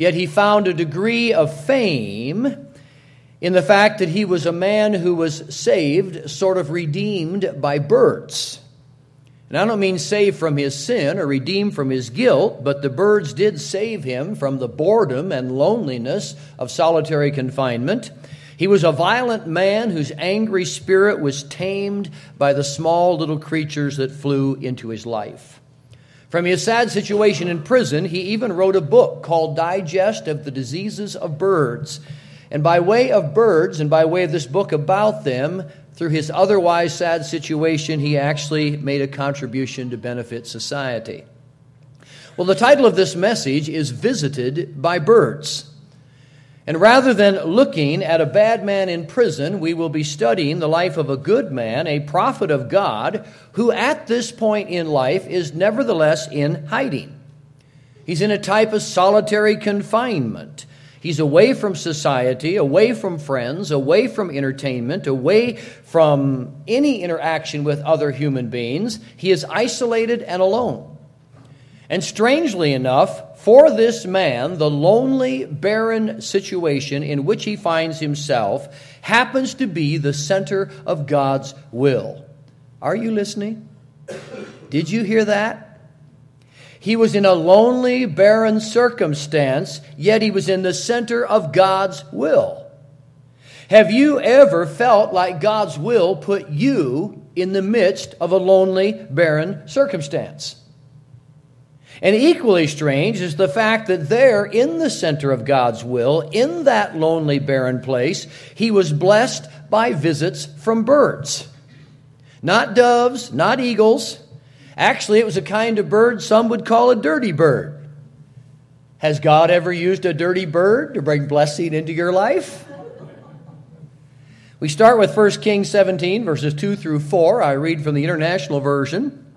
Yet he found a degree of fame in the fact that he was a man who was saved, sort of redeemed by birds. And I don't mean saved from his sin or redeemed from his guilt, but the birds did save him from the boredom and loneliness of solitary confinement. He was a violent man whose angry spirit was tamed by the small little creatures that flew into his life. From his sad situation in prison, he even wrote a book called Digest of the Diseases of Birds. And by way of birds and by way of this book about them, through his otherwise sad situation, he actually made a contribution to benefit society. Well, the title of this message is Visited by Birds. And rather than looking at a bad man in prison, we will be studying the life of a good man, a prophet of God, who at this point in life is nevertheless in hiding. He's in a type of solitary confinement. He's away from society, away from friends, away from entertainment, away from any interaction with other human beings. He is isolated and alone. And strangely enough, for this man, the lonely, barren situation in which he finds himself happens to be the center of God's will. Are you listening? Did you hear that? He was in a lonely, barren circumstance, yet he was in the center of God's will. Have you ever felt like God's will put you in the midst of a lonely, barren circumstance? And equally strange is the fact that there, in the center of God's will, in that lonely, barren place, he was blessed by visits from birds. Not doves, not eagles, Actually, it was a kind of bird some would call a dirty bird. Has God ever used a dirty bird to bring blessing into your life? We start with 1 Kings 17, verses 2 through 4. I read from the International Version.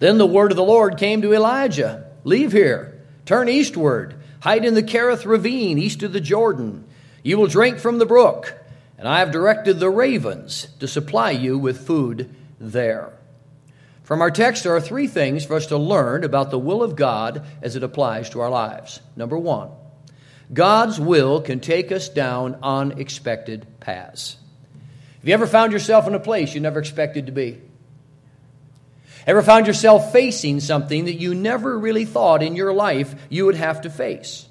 Then the word of the Lord came to Elijah Leave here, turn eastward, hide in the Kerith ravine east of the Jordan. You will drink from the brook, and I have directed the ravens to supply you with food there. From our text, there are three things for us to learn about the will of God as it applies to our lives. Number one, God's will can take us down unexpected paths. Have you ever found yourself in a place you never expected to be? Ever found yourself facing something that you never really thought in your life you would have to face?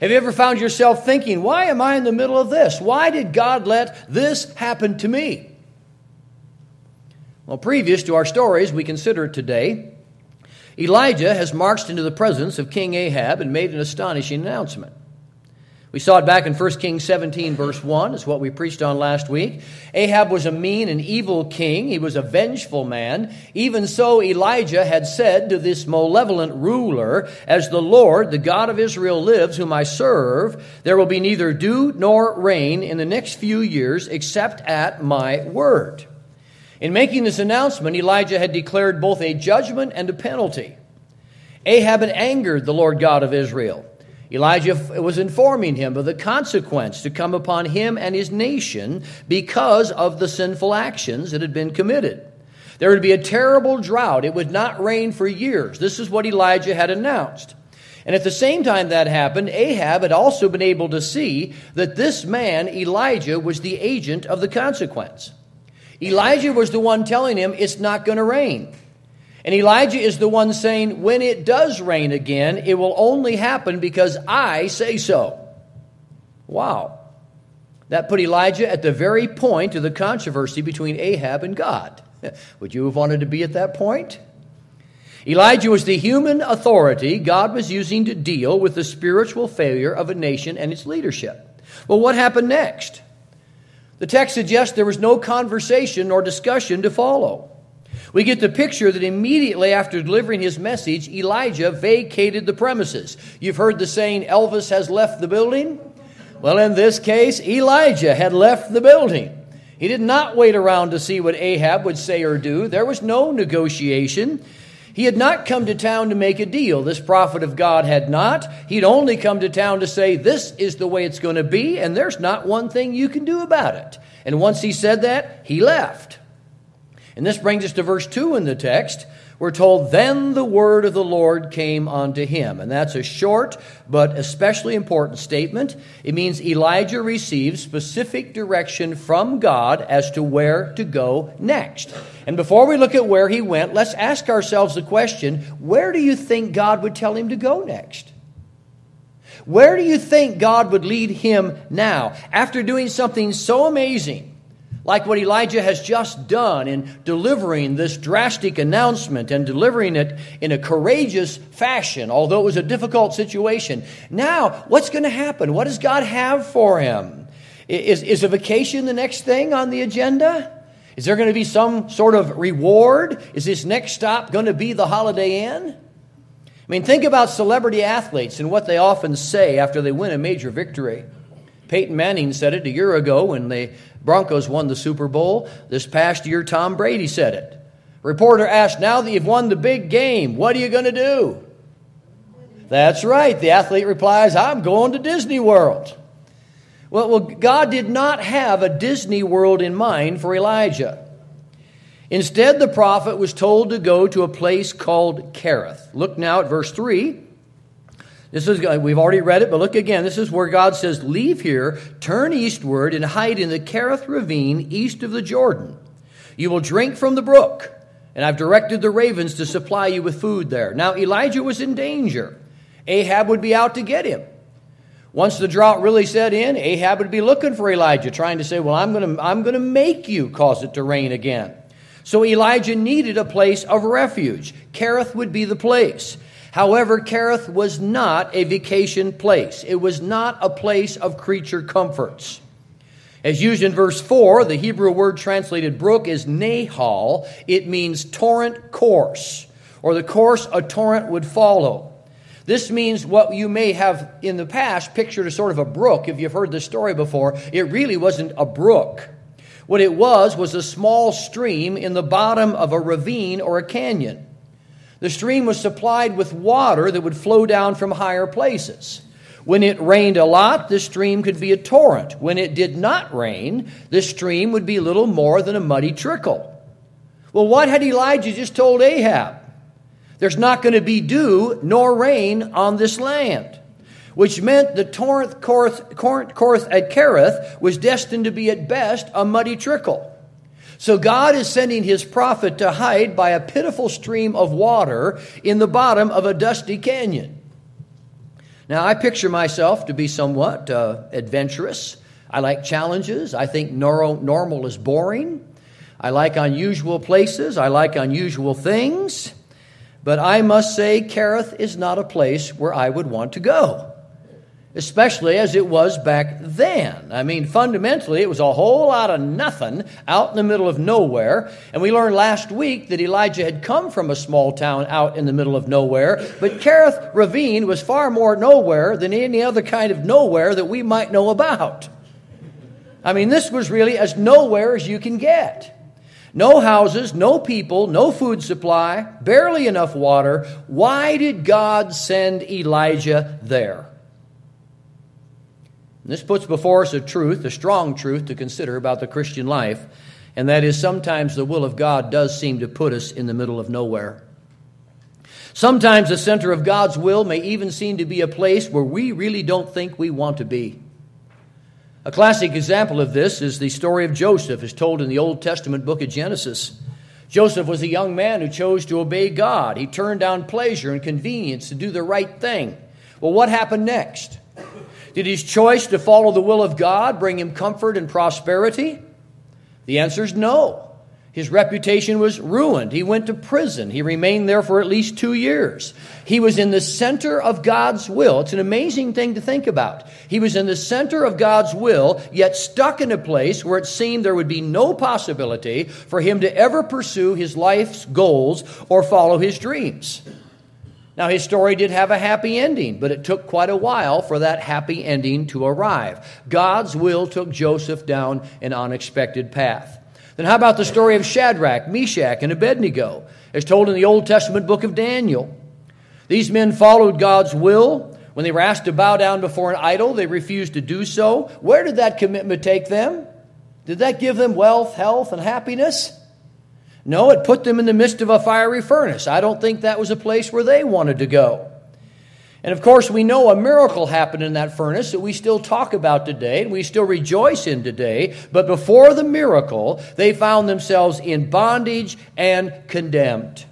Have you ever found yourself thinking, why am I in the middle of this? Why did God let this happen to me? Well, previous to our stories we consider today, Elijah has marched into the presence of King Ahab and made an astonishing announcement. We saw it back in 1 Kings 17, verse 1. is what we preached on last week. Ahab was a mean and evil king. He was a vengeful man. Even so, Elijah had said to this malevolent ruler, As the Lord, the God of Israel, lives, whom I serve, there will be neither dew nor rain in the next few years except at my word. In making this announcement, Elijah had declared both a judgment and a penalty. Ahab had angered the Lord God of Israel. Elijah was informing him of the consequence to come upon him and his nation because of the sinful actions that had been committed. There would be a terrible drought. It would not rain for years. This is what Elijah had announced. And at the same time that happened, Ahab had also been able to see that this man, Elijah, was the agent of the consequence. Elijah was the one telling him it's not going to rain. And Elijah is the one saying, when it does rain again, it will only happen because I say so. Wow. That put Elijah at the very point of the controversy between Ahab and God. Would you have wanted to be at that point? Elijah was the human authority God was using to deal with the spiritual failure of a nation and its leadership. Well, what happened next? The text suggests there was no conversation or discussion to follow. We get the picture that immediately after delivering his message, Elijah vacated the premises. You've heard the saying, Elvis has left the building? Well, in this case, Elijah had left the building. He did not wait around to see what Ahab would say or do. There was no negotiation. He had not come to town to make a deal. This prophet of God had not. He'd only come to town to say, This is the way it's going to be, and there's not one thing you can do about it. And once he said that, he left. And this brings us to verse 2 in the text, we're told, Then the word of the Lord came unto him. And that's a short but especially important statement. It means Elijah received specific direction from God as to where to go next. And before we look at where he went, let's ask ourselves the question where do you think God would tell him to go next? Where do you think God would lead him now after doing something so amazing? Like what Elijah has just done in delivering this drastic announcement and delivering it in a courageous fashion, although it was a difficult situation. Now, what's going to happen? What does God have for him? Is, is a vacation the next thing on the agenda? Is there going to be some sort of reward? Is this next stop going to be the Holiday Inn? I mean, think about celebrity athletes and what they often say after they win a major victory. Peyton Manning said it a year ago when the Broncos won the Super Bowl. This past year, Tom Brady said it. Reporter asked, Now that you've won the big game, what are you going to do? That's right. The athlete replies, I'm going to Disney World. Well, well, God did not have a Disney World in mind for Elijah. Instead, the prophet was told to go to a place called Kerith. Look now at verse 3. This is, uh, we've already read it, but look again. This is where God says, Leave here, turn eastward, and hide in the Kerith ravine east of the Jordan. You will drink from the brook, and I've directed the ravens to supply you with food there. Now, Elijah was in danger. Ahab would be out to get him. Once the drought really set in, Ahab would be looking for Elijah, trying to say, Well, I'm going to I'm going to make you cause it to rain again. So Elijah needed a place of refuge. Kerith would be the place. However, Kerith was not a vacation place. It was not a place of creature comforts. As used in verse 4, the Hebrew word translated brook is nahal. It means torrent course, or the course a torrent would follow. This means what you may have in the past pictured as sort of a brook. If you've heard this story before, it really wasn't a brook. What it was was a small stream in the bottom of a ravine or a canyon. The stream was supplied with water that would flow down from higher places. When it rained a lot, the stream could be a torrent. When it did not rain, the stream would be little more than a muddy trickle. Well, what had Elijah just told Ahab? There's not going to be dew nor rain on this land, which meant the torrent at Kerith was destined to be at best a muddy trickle. So God is sending his prophet to hide by a pitiful stream of water in the bottom of a dusty canyon. Now, I picture myself to be somewhat uh, adventurous. I like challenges. I think normal is boring. I like unusual places. I like unusual things. But I must say, Kerith is not a place where I would want to go especially as it was back then. I mean, fundamentally, it was a whole lot of nothing out in the middle of nowhere. And we learned last week that Elijah had come from a small town out in the middle of nowhere. But Kerith Ravine was far more nowhere than any other kind of nowhere that we might know about. I mean, this was really as nowhere as you can get. No houses, no people, no food supply, barely enough water. Why did God send Elijah there? This puts before us a truth, a strong truth to consider about the Christian life, and that is sometimes the will of God does seem to put us in the middle of nowhere. Sometimes the center of God's will may even seem to be a place where we really don't think we want to be. A classic example of this is the story of Joseph, as told in the Old Testament book of Genesis. Joseph was a young man who chose to obey God. He turned down pleasure and convenience to do the right thing. Well, what happened next? Did his choice to follow the will of God bring him comfort and prosperity? The answer is no. His reputation was ruined. He went to prison. He remained there for at least two years. He was in the center of God's will. It's an amazing thing to think about. He was in the center of God's will, yet stuck in a place where it seemed there would be no possibility for him to ever pursue his life's goals or follow his dreams. Now, his story did have a happy ending, but it took quite a while for that happy ending to arrive. God's will took Joseph down an unexpected path. Then, how about the story of Shadrach, Meshach, and Abednego, as told in the Old Testament book of Daniel? These men followed God's will. When they were asked to bow down before an idol, they refused to do so. Where did that commitment take them? Did that give them wealth, health, and happiness? No, it put them in the midst of a fiery furnace. I don't think that was a place where they wanted to go. And of course, we know a miracle happened in that furnace that we still talk about today and we still rejoice in today. But before the miracle, they found themselves in bondage and condemned.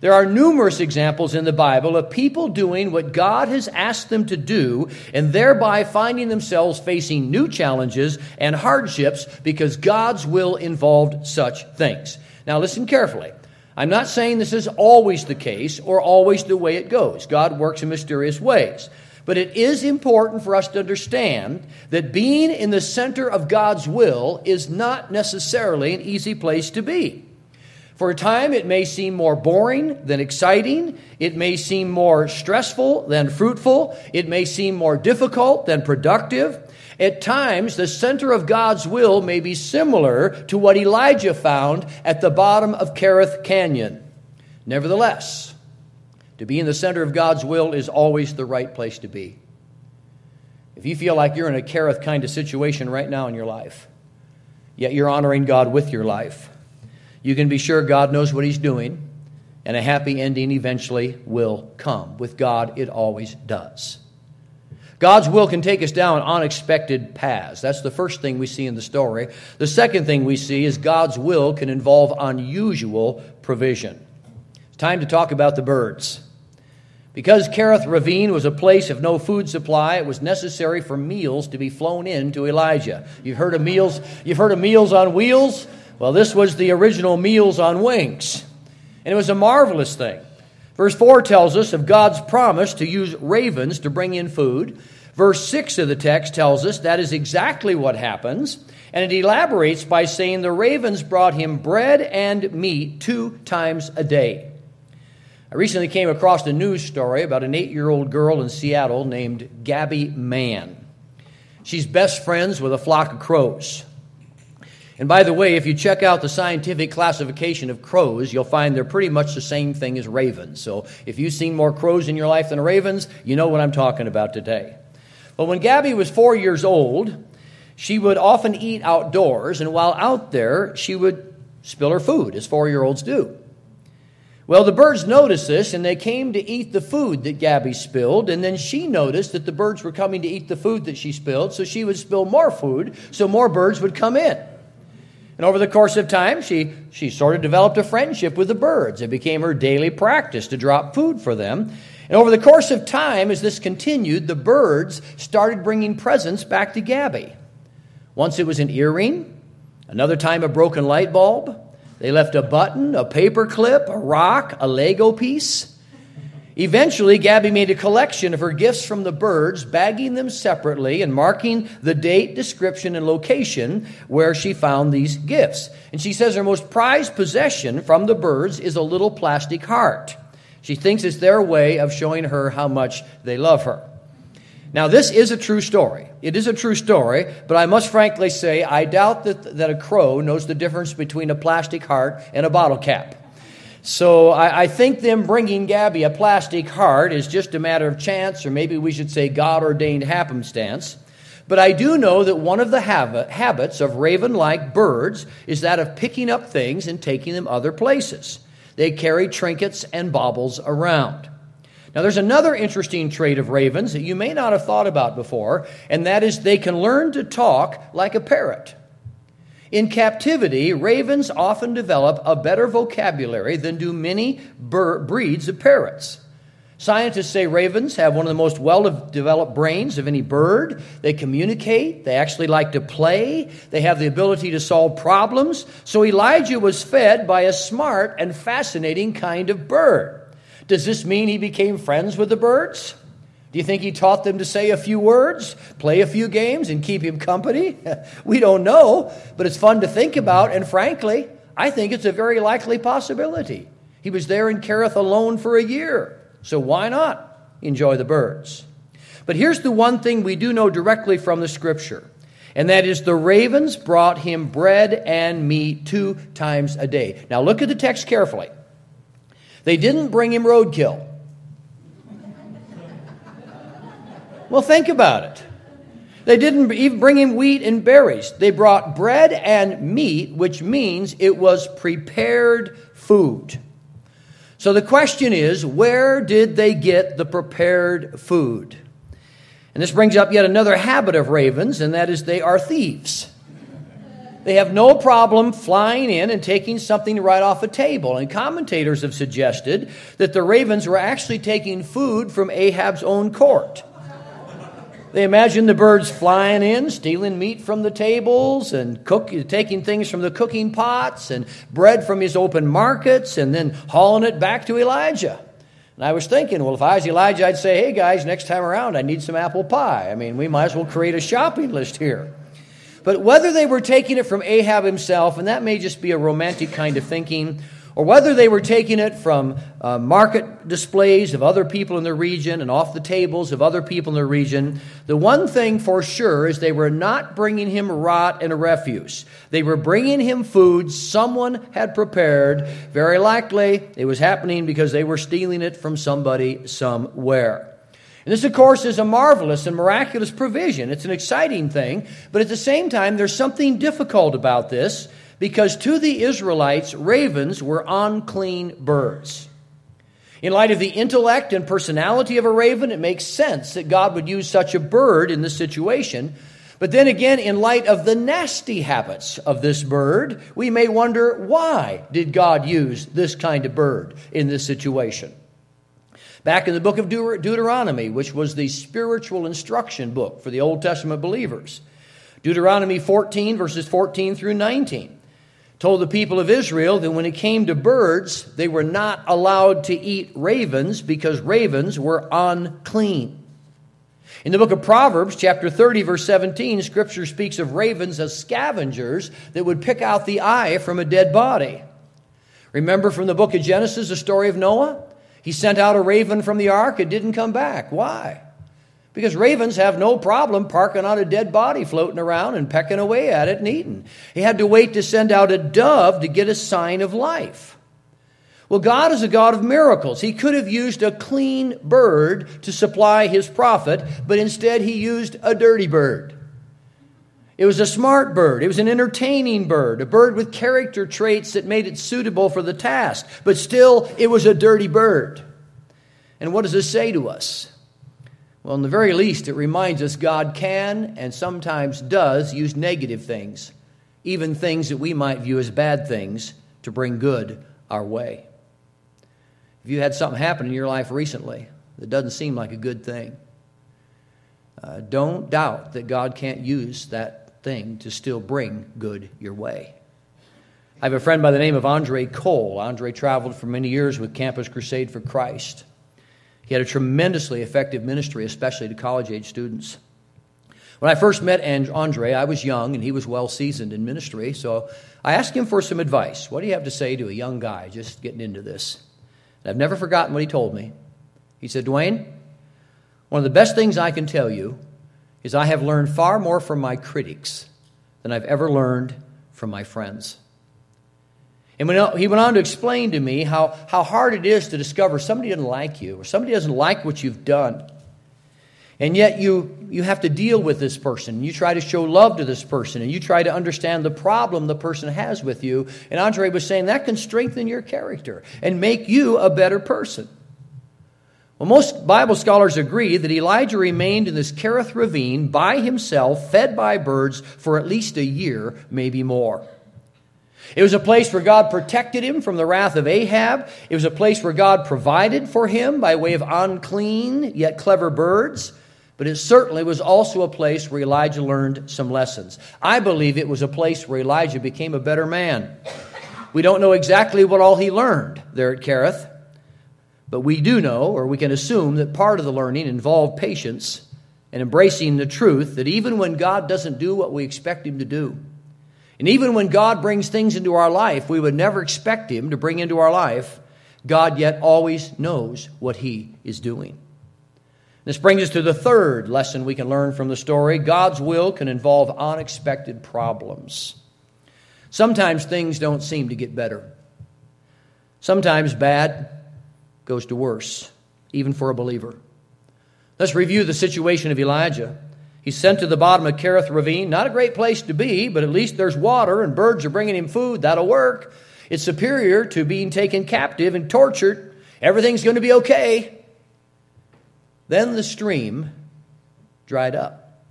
There are numerous examples in the Bible of people doing what God has asked them to do and thereby finding themselves facing new challenges and hardships because God's will involved such things. Now, listen carefully. I'm not saying this is always the case or always the way it goes. God works in mysterious ways. But it is important for us to understand that being in the center of God's will is not necessarily an easy place to be. For a time, it may seem more boring than exciting. It may seem more stressful than fruitful. It may seem more difficult than productive. At times, the center of God's will may be similar to what Elijah found at the bottom of Kerith Canyon. Nevertheless, to be in the center of God's will is always the right place to be. If you feel like you're in a Kerith kind of situation right now in your life, yet you're honoring God with your life, you can be sure God knows what He's doing, and a happy ending eventually will come. With God, it always does. God's will can take us down unexpected paths. That's the first thing we see in the story. The second thing we see is God's will can involve unusual provision. It's time to talk about the birds. Because Kerith Ravine was a place of no food supply, it was necessary for meals to be flown in to Elijah. You've heard of meals, you've heard of meals on wheels? Well, this was the original meals on wings. And it was a marvelous thing. Verse 4 tells us of God's promise to use ravens to bring in food. Verse 6 of the text tells us that is exactly what happens. And it elaborates by saying the ravens brought him bread and meat two times a day. I recently came across a news story about an eight year old girl in Seattle named Gabby Mann. She's best friends with a flock of crows. And by the way, if you check out the scientific classification of crows, you'll find they're pretty much the same thing as ravens. So if you've seen more crows in your life than ravens, you know what I'm talking about today. But when Gabby was four years old, she would often eat outdoors, and while out there, she would spill her food, as four year olds do. Well, the birds noticed this, and they came to eat the food that Gabby spilled, and then she noticed that the birds were coming to eat the food that she spilled, so she would spill more food, so more birds would come in. And over the course of time, she, she sort of developed a friendship with the birds. It became her daily practice to drop food for them. And over the course of time, as this continued, the birds started bringing presents back to Gabby. Once it was an earring, another time a broken light bulb. They left a button, a paper clip, a rock, a Lego piece. Eventually, Gabby made a collection of her gifts from the birds, bagging them separately and marking the date, description, and location where she found these gifts. And she says her most prized possession from the birds is a little plastic heart. She thinks it's their way of showing her how much they love her. Now, this is a true story. It is a true story, but I must frankly say I doubt that, that a crow knows the difference between a plastic heart and a bottle cap. So I, I, think them bringing Gabby a plastic heart is just a matter of chance, or maybe we should say God ordained happenstance. But I do know that one of the habit, habits of raven like birds is that of picking up things and taking them other places. They carry trinkets and baubles around. Now, there's another interesting trait of ravens that you may not have thought about before, and that is they can learn to talk like a parrot. In captivity, ravens often develop a better vocabulary than do many breeds of parrots. Scientists say ravens have one of the most well developed brains of any bird. They communicate. They actually like to play. They have the ability to solve problems. So Elijah was fed by a smart and fascinating kind of bird. Does this mean he became friends with the birds? Do you think he taught them to say a few words, play a few games, and keep him company? we don't know, but it's fun to think about, and frankly, I think it's a very likely possibility. He was there in Kerith alone for a year, so why not enjoy the birds? But here's the one thing we do know directly from the scripture, and that is the ravens brought him bread and meat two times a day. Now look at the text carefully. They didn't bring him roadkill. Well, think about it. They didn't even bring him wheat and berries. They brought bread and meat, which means it was prepared food. So the question is where did they get the prepared food? And this brings up yet another habit of ravens, and that is they are thieves. They have no problem flying in and taking something right off a table. And commentators have suggested that the ravens were actually taking food from Ahab's own court. They imagine the birds flying in, stealing meat from the tables, and cook, taking things from the cooking pots, and bread from his open markets, and then hauling it back to Elijah. And I was thinking, well, if I was Elijah, I'd say, hey guys, next time around, I need some apple pie. I mean, we might as well create a shopping list here. But whether they were taking it from Ahab himself, and that may just be a romantic kind of thinking, or whether they were taking it from uh, market displays of other people in the region and off the tables of other people in the region, the one thing for sure is they were not bringing him rot and refuse. They were bringing him food someone had prepared. Very likely it was happening because they were stealing it from somebody somewhere. And this, of course, is a marvelous and miraculous provision. It's an exciting thing, but at the same time, there's something difficult about this because to the Israelites, ravens were unclean birds. In light of the intellect and personality of a raven, it makes sense that God would use such a bird in this situation. But then again, in light of the nasty habits of this bird, we may wonder why did God use this kind of bird in this situation? Back in the book of Deuteronomy, which was the spiritual instruction book for the Old Testament believers, Deuteronomy 14, verses 14 through 19 told the people of Israel that when it came to birds, they were not allowed to eat ravens because ravens were unclean. In the book of Proverbs, chapter 30, verse 17, scripture speaks of ravens as scavengers that would pick out the eye from a dead body. Remember from the book of Genesis the story of Noah? He sent out a raven from the ark, it didn't come back. Why? Because ravens have no problem parking on a dead body floating around and pecking away at it and eating. He had to wait to send out a dove to get a sign of life. Well, God is a God of miracles. He could have used a clean bird to supply his prophet, but instead he used a dirty bird. It was a smart bird. It was an entertaining bird, a bird with character traits that made it suitable for the task, but still, it was a dirty bird. And what does this say to us? Well, in the very least, it reminds us God can and sometimes does use negative things, even things that we might view as bad things, to bring good our way. If you had something happen in your life recently that doesn't seem like a good thing, uh, don't doubt that God can't use that thing to still bring good your way. I have a friend by the name of Andre Kole. Andre traveled for many years with Campus Crusade for Christ. He had a tremendously effective ministry, especially to college age students. When I first met Andre, I was young and he was well seasoned in ministry, so I asked him for some advice. What do you have to say to a young guy just getting into this? And I've never forgotten what he told me. He said, Dwayne, one of the best things I can tell you is I have learned far more from my critics than I've ever learned from my friends. And he went on to explain to me how, how hard it is to discover somebody doesn't like you or somebody doesn't like what you've done. And yet you, you have to deal with this person. You try to show love to this person and you try to understand the problem the person has with you. And Andre was saying that can strengthen your character and make you a better person. Well, most Bible scholars agree that Elijah remained in this Kerith ravine by himself, fed by birds, for at least a year, maybe more. It was a place where God protected him from the wrath of Ahab. It was a place where God provided for him by way of unclean yet clever birds. But it certainly was also a place where Elijah learned some lessons. I believe it was a place where Elijah became a better man. We don't know exactly what all he learned there at Kerith, but we do know, or we can assume, that part of the learning involved patience and embracing the truth that even when God doesn't do what we expect him to do, and even when God brings things into our life we would never expect Him to bring into our life, God yet always knows what He is doing. This brings us to the third lesson we can learn from the story God's will can involve unexpected problems. Sometimes things don't seem to get better. Sometimes bad goes to worse, even for a believer. Let's review the situation of Elijah. He's sent to the bottom of Kerith Ravine. Not a great place to be, but at least there's water and birds are bringing him food. That'll work. It's superior to being taken captive and tortured. Everything's going to be okay. Then the stream dried up.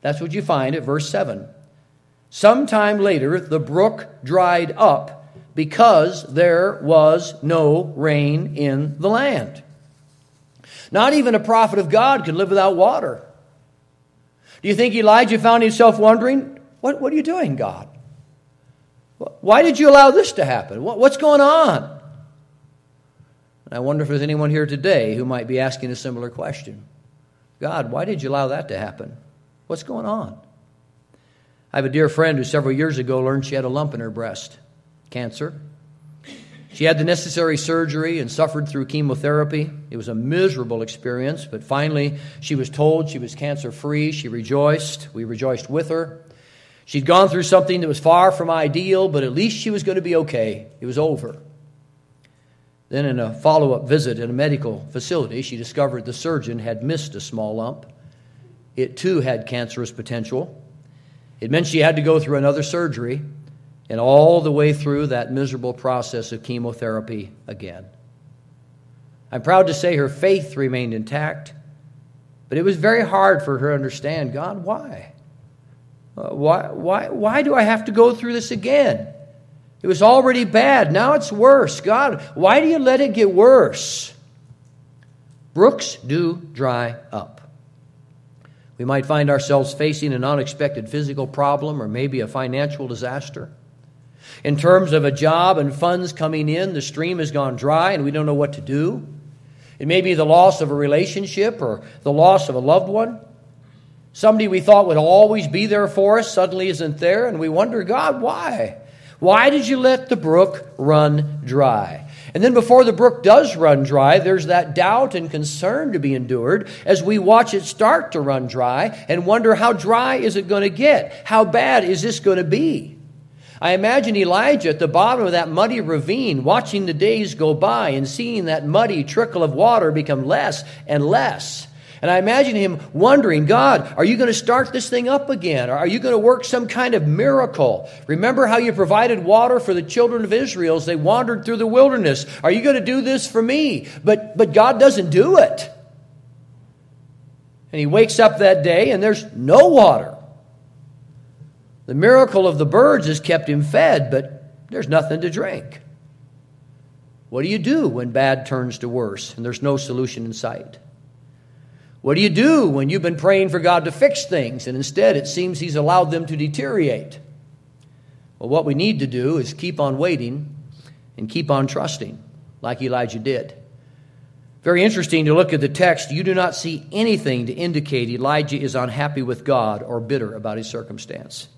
That's what you find at verse 7. Sometime later, the brook dried up because there was no rain in the land. Not even a prophet of God could live without water. Do you think Elijah found himself wondering, What, what are you doing, God? Why did you allow this to happen? What, What's going on? I wonder if there's anyone here today who might be asking a similar question God, why did you allow that to happen? What's going on? I have a dear friend who several years ago learned she had a lump in her breast, cancer. She had the necessary surgery and suffered through chemotherapy. It was a miserable experience, but finally she was told she was cancer free. She rejoiced. We rejoiced with her. She'd gone through something that was far from ideal, but at least she was going to be okay. It was over. Then, in a follow up visit at a medical facility, she discovered the surgeon had missed a small lump. It too had cancerous potential. It meant she had to go through another surgery and all the way through that miserable process of chemotherapy again. I'm proud to say her faith remained intact, but it was very hard for her to understand God, why? Uh, why, why, why do I have to go through this again? It was already bad. Now it's worse. God, why do you let it get worse? Brooks do dry up. We might find ourselves facing an unexpected physical problem or maybe a financial disaster. In terms of a job and funds coming in, the stream has gone dry and we don't know what to do. It may be the loss of a relationship or the loss of a loved one. Somebody we thought would always be there for us suddenly isn't there, and we wonder, God, why? Why did you let the brook run dry? And then before the brook does run dry, there's that doubt and concern to be endured as we watch it start to run dry and wonder how dry is it going to get? How bad is this going to be? I imagine Elijah at the bottom of that muddy ravine, watching the days go by and seeing that muddy trickle of water become less and less. And I imagine him wondering, God, are you going to start this thing up again? Are you going to work some kind of miracle? Remember how you provided water for the children of Israel as they wandered through the wilderness? Are you going to do this for me? But, but God doesn't do it. And he wakes up that day and there's no water. The miracle of the birds has kept him fed, but there's nothing to drink. What do you do when bad turns to worse and there's no solution in sight? What do you do when you've been praying for God to fix things and instead it seems He's allowed them to deteriorate? Well, what we need to do is keep on waiting and keep on trusting, like Elijah did. Very interesting to look at the text. You do not see anything to indicate Elijah is unhappy with God or bitter about his circumstance.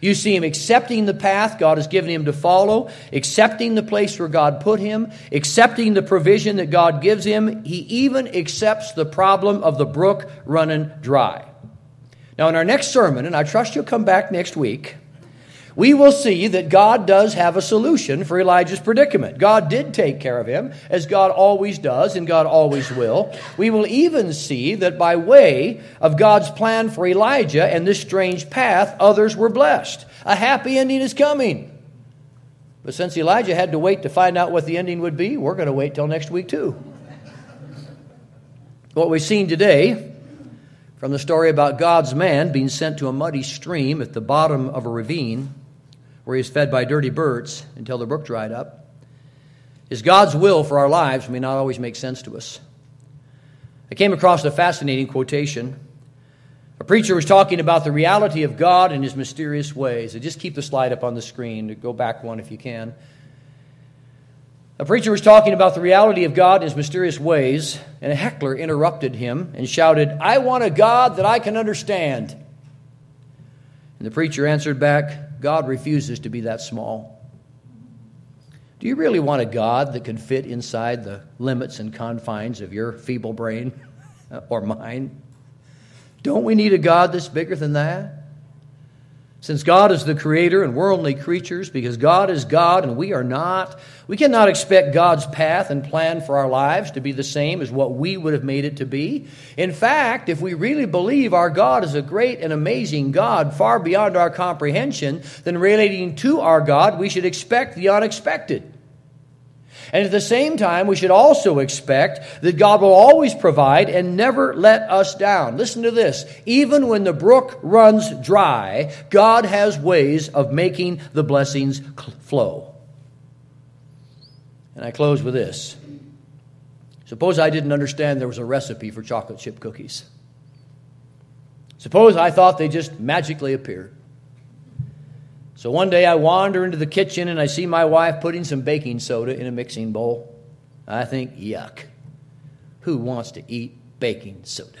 You see him accepting the path God has given him to follow, accepting the place where God put him, accepting the provision that God gives him. He even accepts the problem of the brook running dry. Now, in our next sermon, and I trust you'll come back next week, we will see that God does have a solution for Elijah's predicament. God did take care of him, as God always does and God always will. We will even see that by way of God's plan for Elijah and this strange path, others were blessed. A happy ending is coming. But since Elijah had to wait to find out what the ending would be, we're going to wait till next week, too. What we've seen today from the story about God's man being sent to a muddy stream at the bottom of a ravine where he was fed by dirty birds until the brook dried up, is God's will for our lives may not always make sense to us. I came across a fascinating quotation. A preacher was talking about the reality of God and his mysterious ways. I just keep the slide up on the screen. Go back one if you can. A preacher was talking about the reality of God and his mysterious ways, and a heckler interrupted him and shouted, I want a God that I can understand. And the preacher answered back, God refuses to be that small. Do you really want a God that can fit inside the limits and confines of your feeble brain or mine? Don't we need a God that's bigger than that? Since God is the creator and we're only creatures, because God is God and we are not, we cannot expect God's path and plan for our lives to be the same as what we would have made it to be. In fact, if we really believe our God is a great and amazing God, far beyond our comprehension, then relating to our God, we should expect the unexpected. And at the same time, we should also expect that God will always provide and never let us down. Listen to this. Even when the brook runs dry, God has ways of making the blessings flow. And I close with this. Suppose I didn't understand there was a recipe for chocolate chip cookies. Suppose I thought they just magically appeared. So one day I wander into the kitchen and I see my wife putting some baking soda in a mixing bowl. I think, yuck. Who wants to eat baking soda?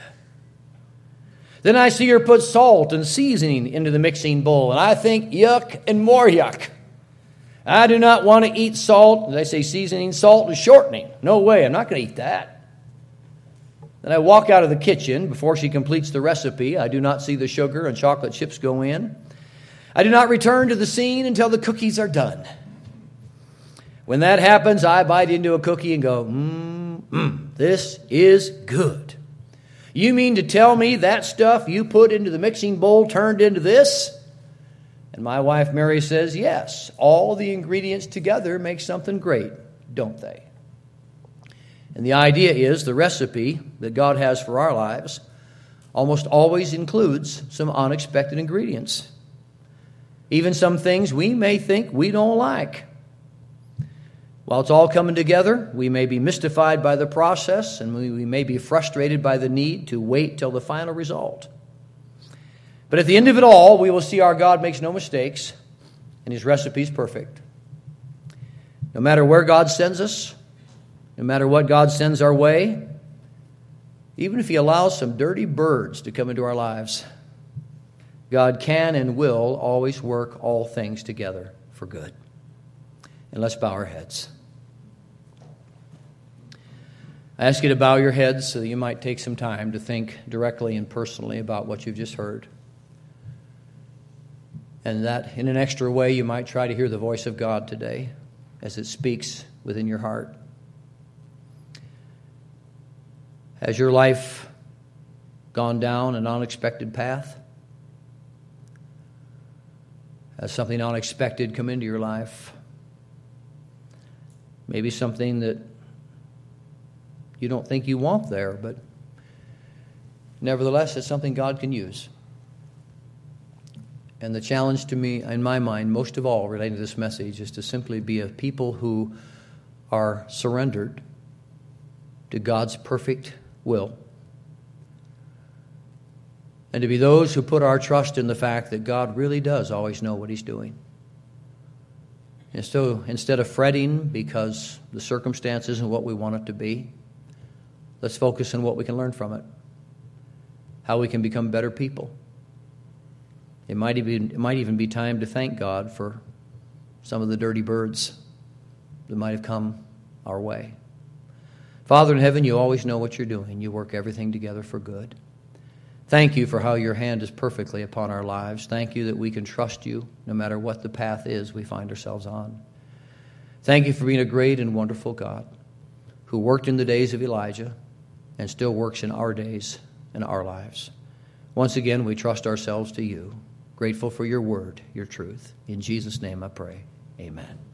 Then I see her put salt and seasoning into the mixing bowl, and I think, yuck and more yuck. I do not want to eat salt. I say seasoning, salt and shortening. No way, I'm not going to eat that. Then I walk out of the kitchen before she completes the recipe. I do not see the sugar and chocolate chips go in. I do not return to the scene until the cookies are done. When that happens, I bite into a cookie and go, mmm, mm, this is good. You mean to tell me that stuff you put into the mixing bowl turned into this? And my wife Mary says, Yes, all the ingredients together make something great, don't they? And the idea is the recipe that God has for our lives almost always includes some unexpected ingredients even some things we may think we don't like. While it's all coming together, we may be mystified by the process and we, may be frustrated by the need to wait till the final result. But at the end of it all, we will see our God makes no mistakes and his recipe is perfect. No matter where God sends us, no matter what God sends our way, even if he allows some dirty birds to come into our lives, God can and will always work all things together for good. And let's bow our heads. I ask you to bow your heads so that you might take some time to think directly and personally about what you've just heard. And that in an extra way, you might try to hear the voice of God today as it speaks within your heart. Has your life gone down an unexpected path? Has something unexpected come into your life? Maybe something that you don't think you want there, but nevertheless, it's something God can use. And the challenge to me, in my mind, most of all relating to this message, is to simply be a people who are surrendered to God's perfect will and to be those who put our trust in the fact that God really does always know what He's doing. And so instead of fretting because the circumstance isn't what we want it to be, let's focus on what we can learn from it, how we can become better people. It might even, it might even be time to thank God for some of the dirty birds that might have come our way. Father in heaven, you always know what you're doing. You work everything together for good. Thank you for how your hand is perfectly upon our lives. Thank you that we can trust you no matter what the path is we find ourselves on. Thank you for being a great and wonderful God who worked in the days of Elijah and still works in our days and our lives. Once again, we trust ourselves to you, grateful for your word, your truth. In Jesus' name I pray. Amen.